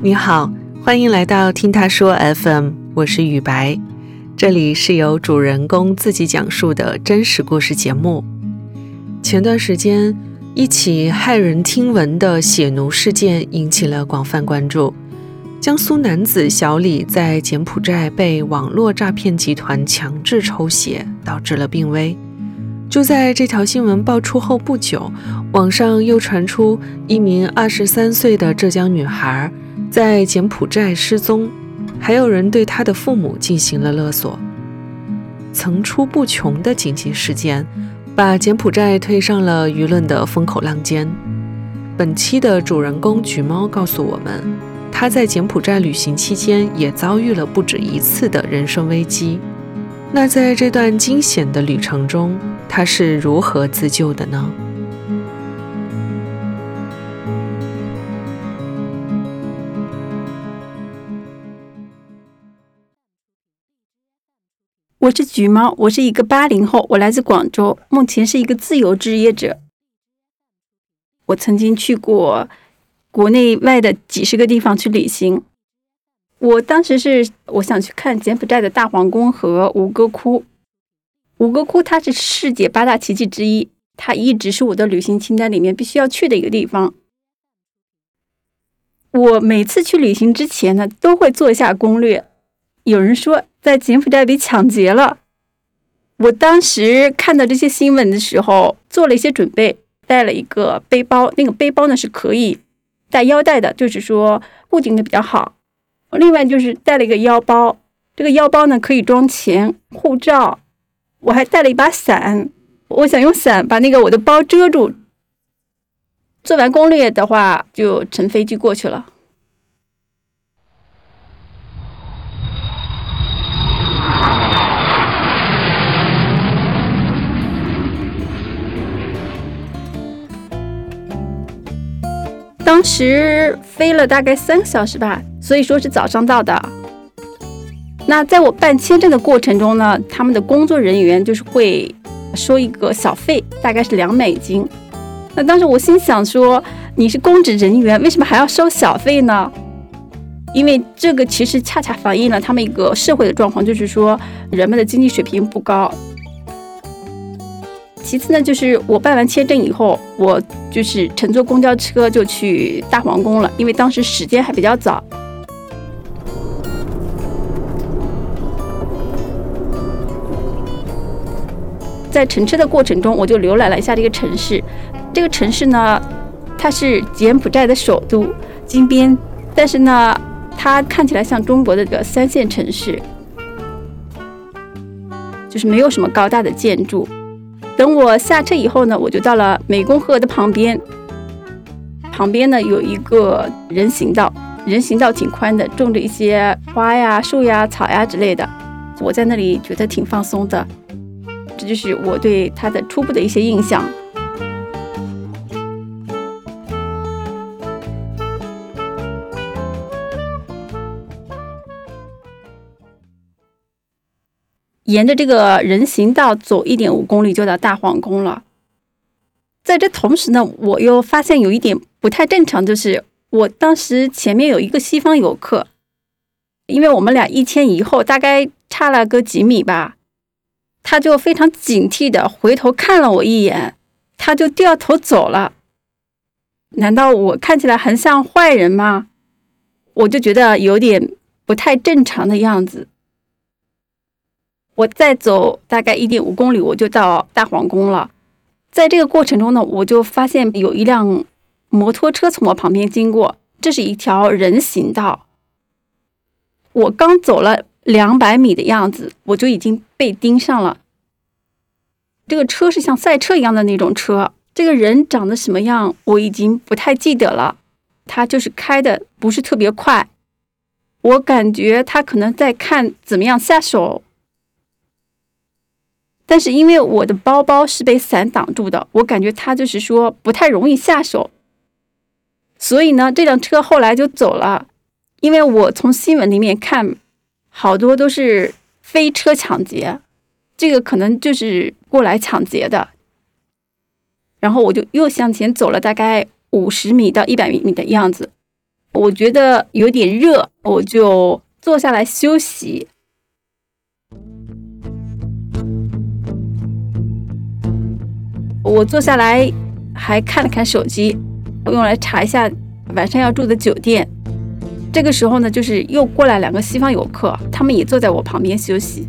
你好，欢迎来到听他说 FM，我是雨白，这里是由主人公自己讲述的真实故事节目。前段时间，一起骇人听闻的血奴事件引起了广泛关注。江苏男子小李在柬埔寨被网络诈骗集团强制抽血，导致了病危。就在这条新闻爆出后不久，网上又传出一名二十三岁的浙江女孩在柬埔寨失踪，还有人对他的父母进行了勒索。层出不穷的紧急事件，把柬埔寨推上了舆论的风口浪尖。本期的主人公橘猫告诉我们，他在柬埔寨旅行期间也遭遇了不止一次的人生危机。那在这段惊险的旅程中，他是如何自救的呢？我是橘猫，我是一个八零后，我来自广州，目前是一个自由职业者。我曾经去过国内外的几十个地方去旅行。我当时是我想去看柬埔寨的大皇宫和吴哥窟。吴哥窟它是世界八大奇迹之一，它一直是我的旅行清单里面必须要去的一个地方。我每次去旅行之前呢，都会做一下攻略。有人说在柬埔寨被抢劫了，我当时看到这些新闻的时候，做了一些准备，带了一个背包，那个背包呢是可以带腰带的，就是说固定的比较好。另外就是带了一个腰包，这个腰包呢可以装钱、护照，我还带了一把伞，我想用伞把那个我的包遮住。做完攻略的话，就乘飞机过去了。当时飞了大概三个小时吧。所以说是早上到的。那在我办签证的过程中呢，他们的工作人员就是会收一个小费，大概是两美金。那当时我心想说，你是公职人员，为什么还要收小费呢？因为这个其实恰恰反映了他们一个社会的状况，就是说人们的经济水平不高。其次呢，就是我办完签证以后，我就是乘坐公交车就去大皇宫了，因为当时时间还比较早。在乘车的过程中，我就浏览了一下这个城市。这个城市呢，它是柬埔寨的首都金边，但是呢，它看起来像中国的这个三线城市，就是没有什么高大的建筑。等我下车以后呢，我就到了湄公河的旁边，旁边呢有一个人行道，人行道挺宽的，种着一些花呀、树呀、草呀之类的。我在那里觉得挺放松的。这就是我对它的初步的一些印象。沿着这个人行道走一点五公里就到大皇宫了。在这同时呢，我又发现有一点不太正常，就是我当时前面有一个西方游客，因为我们俩一前一后，大概差了个几米吧。他就非常警惕的回头看了我一眼，他就掉头走了。难道我看起来很像坏人吗？我就觉得有点不太正常的样子。我再走大概一点五公里，我就到大皇宫了。在这个过程中呢，我就发现有一辆摩托车从我旁边经过，这是一条人行道。我刚走了。两百米的样子，我就已经被盯上了。这个车是像赛车一样的那种车，这个人长得什么样，我已经不太记得了。他就是开的不是特别快，我感觉他可能在看怎么样下手。但是因为我的包包是被伞挡住的，我感觉他就是说不太容易下手。所以呢，这辆车后来就走了。因为我从新闻里面看。好多都是飞车抢劫，这个可能就是过来抢劫的。然后我就又向前走了大概五十米到一百米的样子，我觉得有点热，我就坐下来休息。我坐下来还看了看手机，用来查一下晚上要住的酒店。这个时候呢，就是又过来两个西方游客，他们也坐在我旁边休息。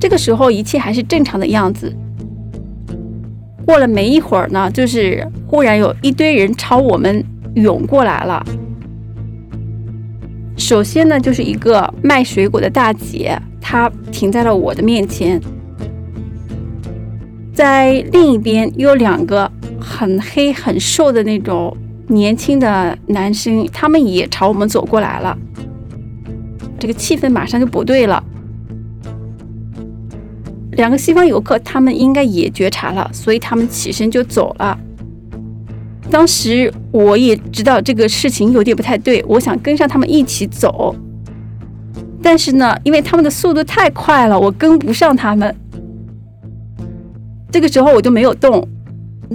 这个时候一切还是正常的样子。过了没一会儿呢，就是忽然有一堆人朝我们涌过来了。首先呢，就是一个卖水果的大姐，她停在了我的面前。在另一边有两个很黑很瘦的那种年轻的男生，他们也朝我们走过来了。这个气氛马上就不对了。两个西方游客，他们应该也觉察了，所以他们起身就走了。当时我也知道这个事情有点不太对，我想跟上他们一起走，但是呢，因为他们的速度太快了，我跟不上他们。这个时候我就没有动，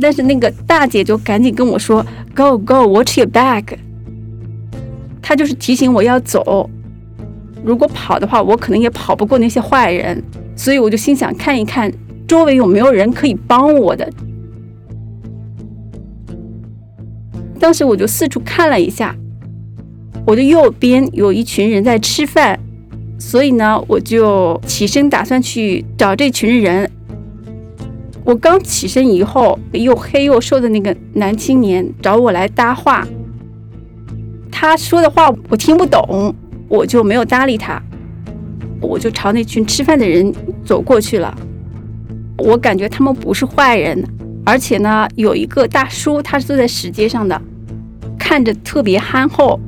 但是那个大姐就赶紧跟我说：“Go go, watch your back。”她就是提醒我要走，如果跑的话，我可能也跑不过那些坏人。所以我就心想看一看周围有没有人可以帮我的。当时我就四处看了一下，我的右边有一群人在吃饭，所以呢，我就起身打算去找这群人。我刚起身以后，又黑又瘦的那个男青年找我来搭话，他说的话我听不懂，我就没有搭理他。我就朝那群吃饭的人走过去了。我感觉他们不是坏人，而且呢，有一个大叔，他是坐在石阶上的，看着特别憨厚，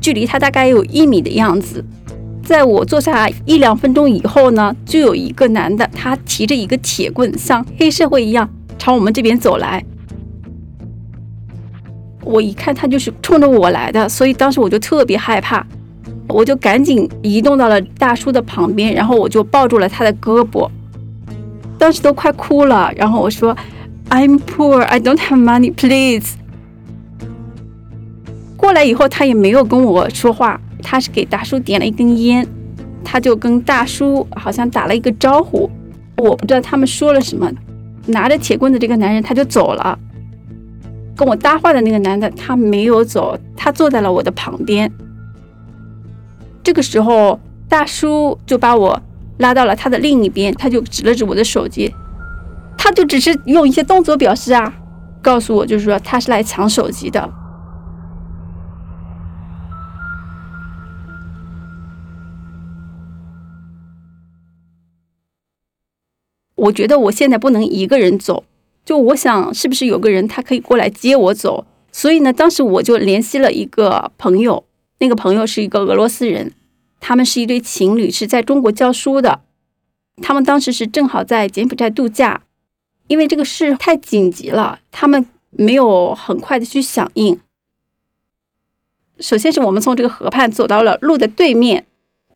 距离他大概有一米的样子。在我坐下来一两分钟以后呢，就有一个男的，他提着一个铁棍，像黑社会一样朝我们这边走来。我一看他就是冲着我来的，所以当时我就特别害怕。我就赶紧移动到了大叔的旁边，然后我就抱住了他的胳膊，当时都快哭了。然后我说：“I'm poor, I don't have money, please。”过来以后，他也没有跟我说话，他是给大叔点了一根烟，他就跟大叔好像打了一个招呼，我不知道他们说了什么。拿着铁棍的这个男人他就走了，跟我搭话的那个男的他没有走，他坐在了我的旁边。这个时候，大叔就把我拉到了他的另一边，他就指了指我的手机，他就只是用一些动作表示啊，告诉我就是说他是来抢手机的。我觉得我现在不能一个人走，就我想是不是有个人他可以过来接我走，所以呢，当时我就联系了一个朋友。那个朋友是一个俄罗斯人，他们是一对情侣，是在中国教书的。他们当时是正好在柬埔寨度假，因为这个事太紧急了，他们没有很快的去响应。首先是我们从这个河畔走到了路的对面，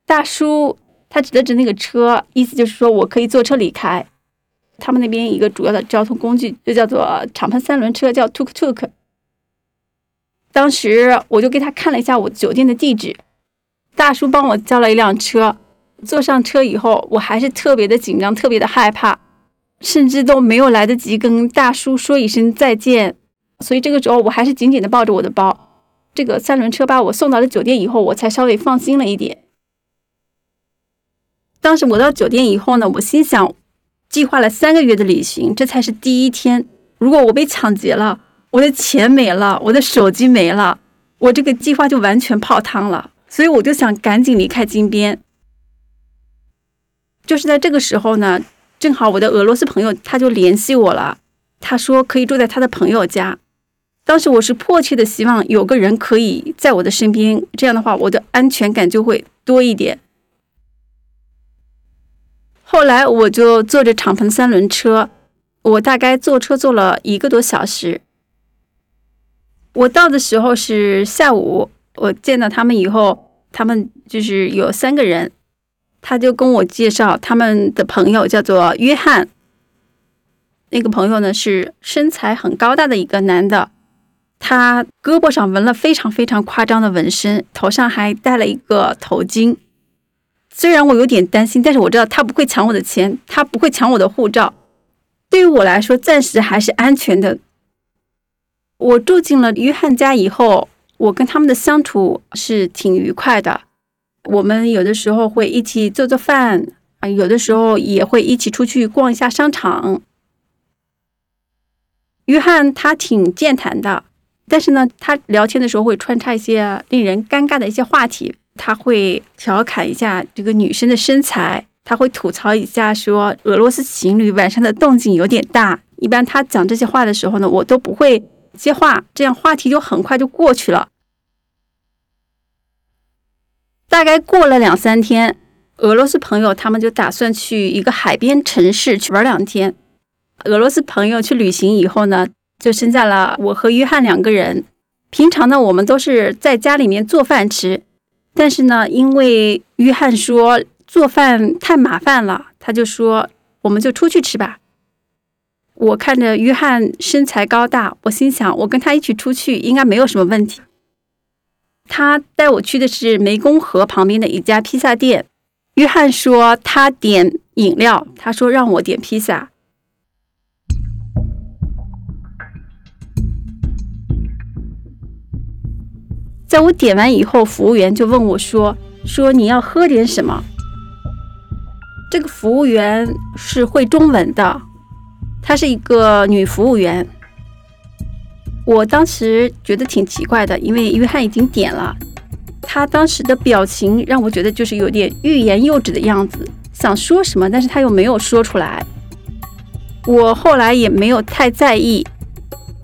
大叔他指了指那个车，意思就是说我可以坐车离开。他们那边一个主要的交通工具就叫做敞篷三轮车，叫 tuk tuk。当时我就给他看了一下我酒店的地址，大叔帮我叫了一辆车。坐上车以后，我还是特别的紧张，特别的害怕，甚至都没有来得及跟大叔说一声再见。所以这个时候，我还是紧紧的抱着我的包。这个三轮车把我送到了酒店以后，我才稍微放心了一点。当时我到酒店以后呢，我心想，计划了三个月的旅行，这才是第一天。如果我被抢劫了，我的钱没了，我的手机没了，我这个计划就完全泡汤了。所以我就想赶紧离开金边。就是在这个时候呢，正好我的俄罗斯朋友他就联系我了，他说可以住在他的朋友家。当时我是迫切的希望有个人可以在我的身边，这样的话我的安全感就会多一点。后来我就坐着敞篷三轮车，我大概坐车坐了一个多小时。我到的时候是下午，我见到他们以后，他们就是有三个人，他就跟我介绍他们的朋友叫做约翰。那个朋友呢是身材很高大的一个男的，他胳膊上纹了非常非常夸张的纹身，头上还戴了一个头巾。虽然我有点担心，但是我知道他不会抢我的钱，他不会抢我的护照。对于我来说，暂时还是安全的。我住进了约翰家以后，我跟他们的相处是挺愉快的。我们有的时候会一起做做饭啊，有的时候也会一起出去逛一下商场。约翰他挺健谈的，但是呢，他聊天的时候会穿插一些令人尴尬的一些话题。他会调侃一下这个女生的身材，他会吐槽一下说俄罗斯情侣晚上的动静有点大。一般他讲这些话的时候呢，我都不会接话，这样话题就很快就过去了。大概过了两三天，俄罗斯朋友他们就打算去一个海边城市去玩两天。俄罗斯朋友去旅行以后呢，就剩下了我和约翰两个人。平常呢，我们都是在家里面做饭吃，但是呢，因为约翰说做饭太麻烦了，他就说我们就出去吃吧。我看着约翰身材高大，我心想我跟他一起出去应该没有什么问题。他带我去的是湄公河旁边的一家披萨店。约翰说他点饮料，他说让我点披萨。在我点完以后，服务员就问我说：“说你要喝点什么？”这个服务员是会中文的，她是一个女服务员。我当时觉得挺奇怪的，因为约翰已经点了，他当时的表情让我觉得就是有点欲言又止的样子，想说什么，但是他又没有说出来。我后来也没有太在意，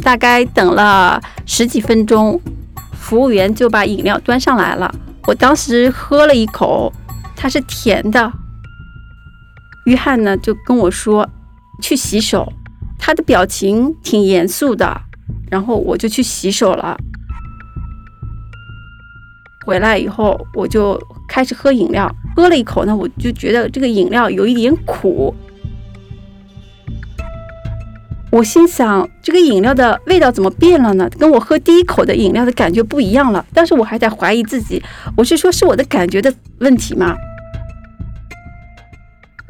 大概等了十几分钟。服务员就把饮料端上来了，我当时喝了一口，它是甜的。约翰呢就跟我说去洗手，他的表情挺严肃的，然后我就去洗手了。回来以后我就开始喝饮料，喝了一口呢，我就觉得这个饮料有一点苦。我心想，这个饮料的味道怎么变了呢？跟我喝第一口的饮料的感觉不一样了。但是我还在怀疑自己，我是说是我的感觉的问题吗？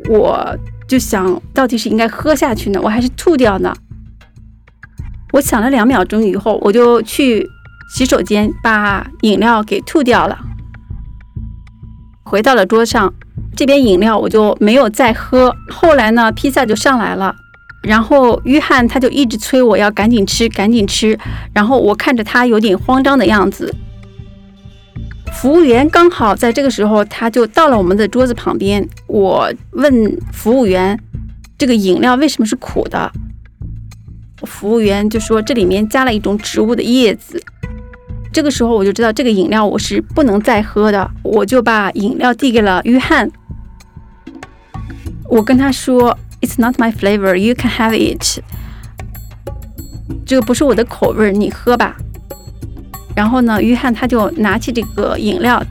我就想到底是应该喝下去呢，我还是吐掉呢？我想了两秒钟以后，我就去洗手间把饮料给吐掉了。回到了桌上，这边饮料我就没有再喝。后来呢，披萨就上来了。然后约翰他就一直催我要赶紧吃，赶紧吃。然后我看着他有点慌张的样子。服务员刚好在这个时候，他就到了我们的桌子旁边。我问服务员：“这个饮料为什么是苦的？”服务员就说：“这里面加了一种植物的叶子。”这个时候我就知道这个饮料我是不能再喝的，我就把饮料递给了约翰。我跟他说。It's not my flavor. You can have it. 这个不是我的口味，你喝吧。然后呢，约翰他就拿起这个饮料，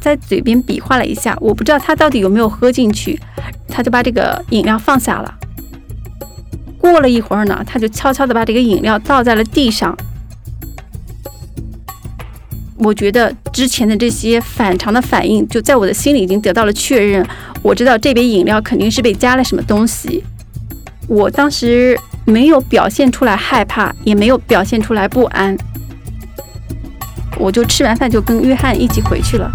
在嘴边比划了一下，我不知道他到底有没有喝进去。他就把这个饮料放下了。过了一会儿呢，他就悄悄的把这个饮料倒在了地上。我觉得之前的这些反常的反应，就在我的心里已经得到了确认。我知道这杯饮料肯定是被加了什么东西。我当时没有表现出来害怕，也没有表现出来不安。我就吃完饭就跟约翰一起回去了。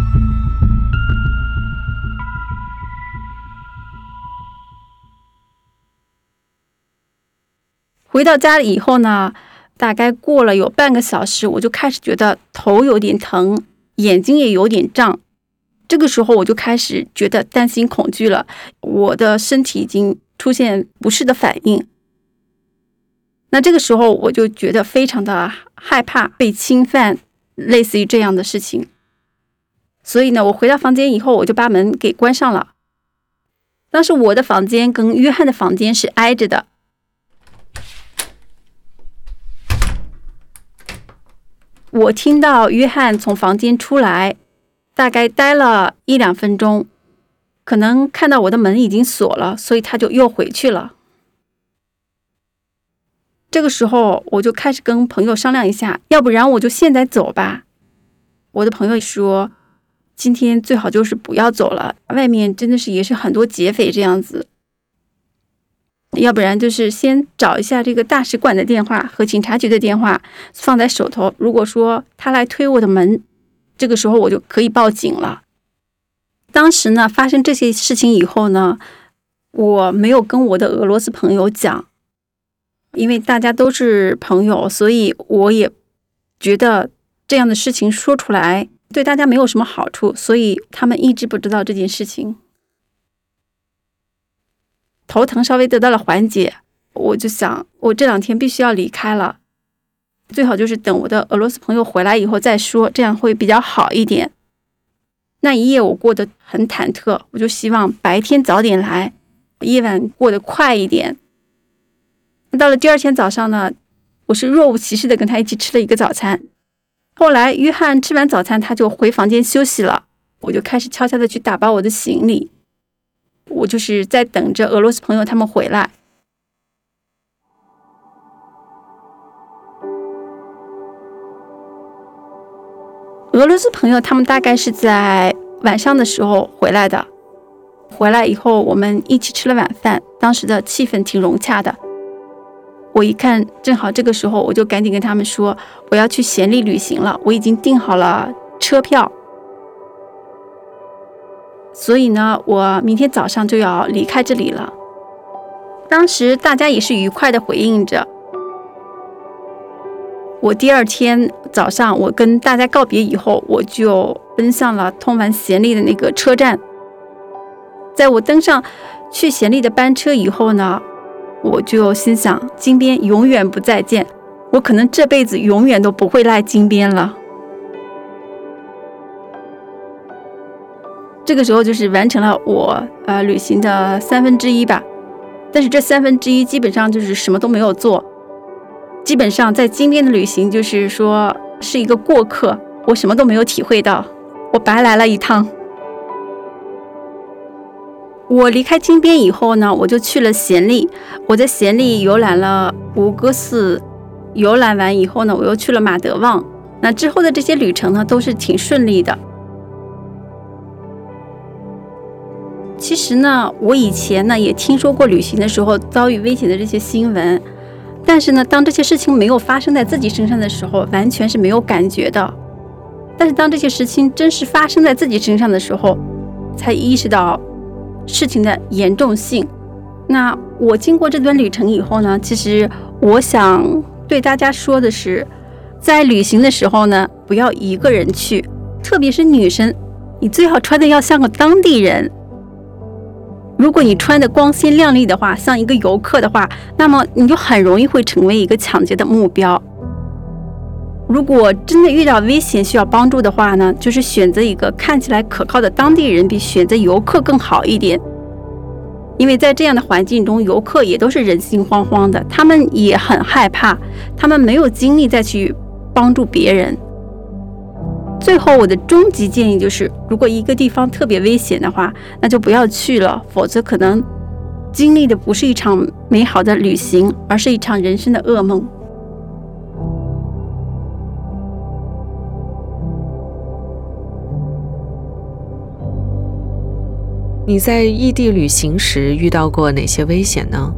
回到家里以后呢，大概过了有半个小时，我就开始觉得头有点疼，眼睛也有点胀。这个时候我就开始觉得担心恐惧了，我的身体已经出现不适的反应。那这个时候我就觉得非常的害怕被侵犯，类似于这样的事情。所以呢，我回到房间以后，我就把门给关上了。当时我的房间跟约翰的房间是挨着的，我听到约翰从房间出来。大概待了一两分钟，可能看到我的门已经锁了，所以他就又回去了。这个时候我就开始跟朋友商量一下，要不然我就现在走吧。我的朋友说，今天最好就是不要走了，外面真的是也是很多劫匪这样子。要不然就是先找一下这个大使馆的电话和警察局的电话放在手头。如果说他来推我的门，这个时候我就可以报警了。当时呢，发生这些事情以后呢，我没有跟我的俄罗斯朋友讲，因为大家都是朋友，所以我也觉得这样的事情说出来对大家没有什么好处，所以他们一直不知道这件事情。头疼稍微得到了缓解，我就想，我这两天必须要离开了，最好就是等我的俄罗斯朋友回来以后再说，这样会比较好一点。那一夜我过得很忐忑，我就希望白天早点来，夜晚过得快一点。到了第二天早上呢，我是若无其事的跟他一起吃了一个早餐。后来约翰吃完早餐，他就回房间休息了，我就开始悄悄的去打包我的行李。我就是在等着俄罗斯朋友他们回来。俄罗斯朋友他们大概是在晚上的时候回来的。回来以后，我们一起吃了晚饭，当时的气氛挺融洽的。我一看，正好这个时候，我就赶紧跟他们说，我要去暹粒旅行了，我已经订好了车票。所以呢，我明天早上就要离开这里了。当时大家也是愉快的回应着。我第二天早上，我跟大家告别以后，我就奔向了通往暹粒的那个车站。在我登上去暹粒的班车以后呢，我就心想：金边永远不再见，我可能这辈子永远都不会来金边了。这个时候就是完成了我呃旅行的三分之一吧，但是这三分之一基本上就是什么都没有做，基本上在金边的旅行就是说是一个过客，我什么都没有体会到，我白来了一趟。我离开金边以后呢，我就去了暹粒，我在暹粒游览了吴哥寺，游览完以后呢，我又去了马德旺，那之后的这些旅程呢都是挺顺利的。其实呢，我以前呢也听说过旅行的时候遭遇危险的这些新闻，但是呢，当这些事情没有发生在自己身上的时候，完全是没有感觉的。但是当这些事情真实发生在自己身上的时候，才意识到事情的严重性。那我经过这段旅程以后呢，其实我想对大家说的是，在旅行的时候呢，不要一个人去，特别是女生，你最好穿的要像个当地人。如果你穿的光鲜亮丽的话，像一个游客的话，那么你就很容易会成为一个抢劫的目标。如果真的遇到危险需要帮助的话呢，就是选择一个看起来可靠的当地人，比选择游客更好一点。因为在这样的环境中，游客也都是人心惶惶的，他们也很害怕，他们没有精力再去帮助别人。最后，我的终极建议就是，如果一个地方特别危险的话，那就不要去了，否则可能经历的不是一场美好的旅行，而是一场人生的噩梦。你在异地旅行时遇到过哪些危险呢？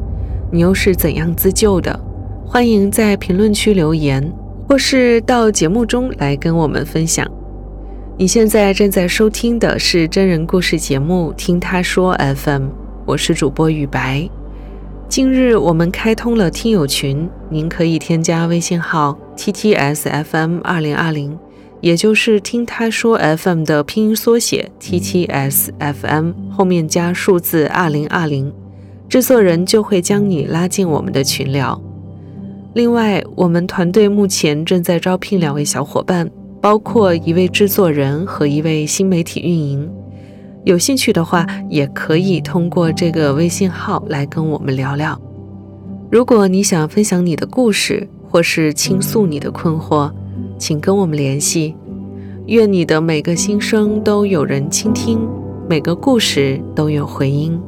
你又是怎样自救的？欢迎在评论区留言。或是到节目中来跟我们分享。你现在正在收听的是真人故事节目《听他说 FM》，我是主播雨白。近日我们开通了听友群，您可以添加微信号 ttsfm 二零二零，也就是听他说 FM 的拼音缩写 ttsfm 后面加数字二零二零，制作人就会将你拉进我们的群聊。另外，我们团队目前正在招聘两位小伙伴，包括一位制作人和一位新媒体运营。有兴趣的话，也可以通过这个微信号来跟我们聊聊。如果你想分享你的故事，或是倾诉你的困惑，请跟我们联系。愿你的每个心声都有人倾听，每个故事都有回音。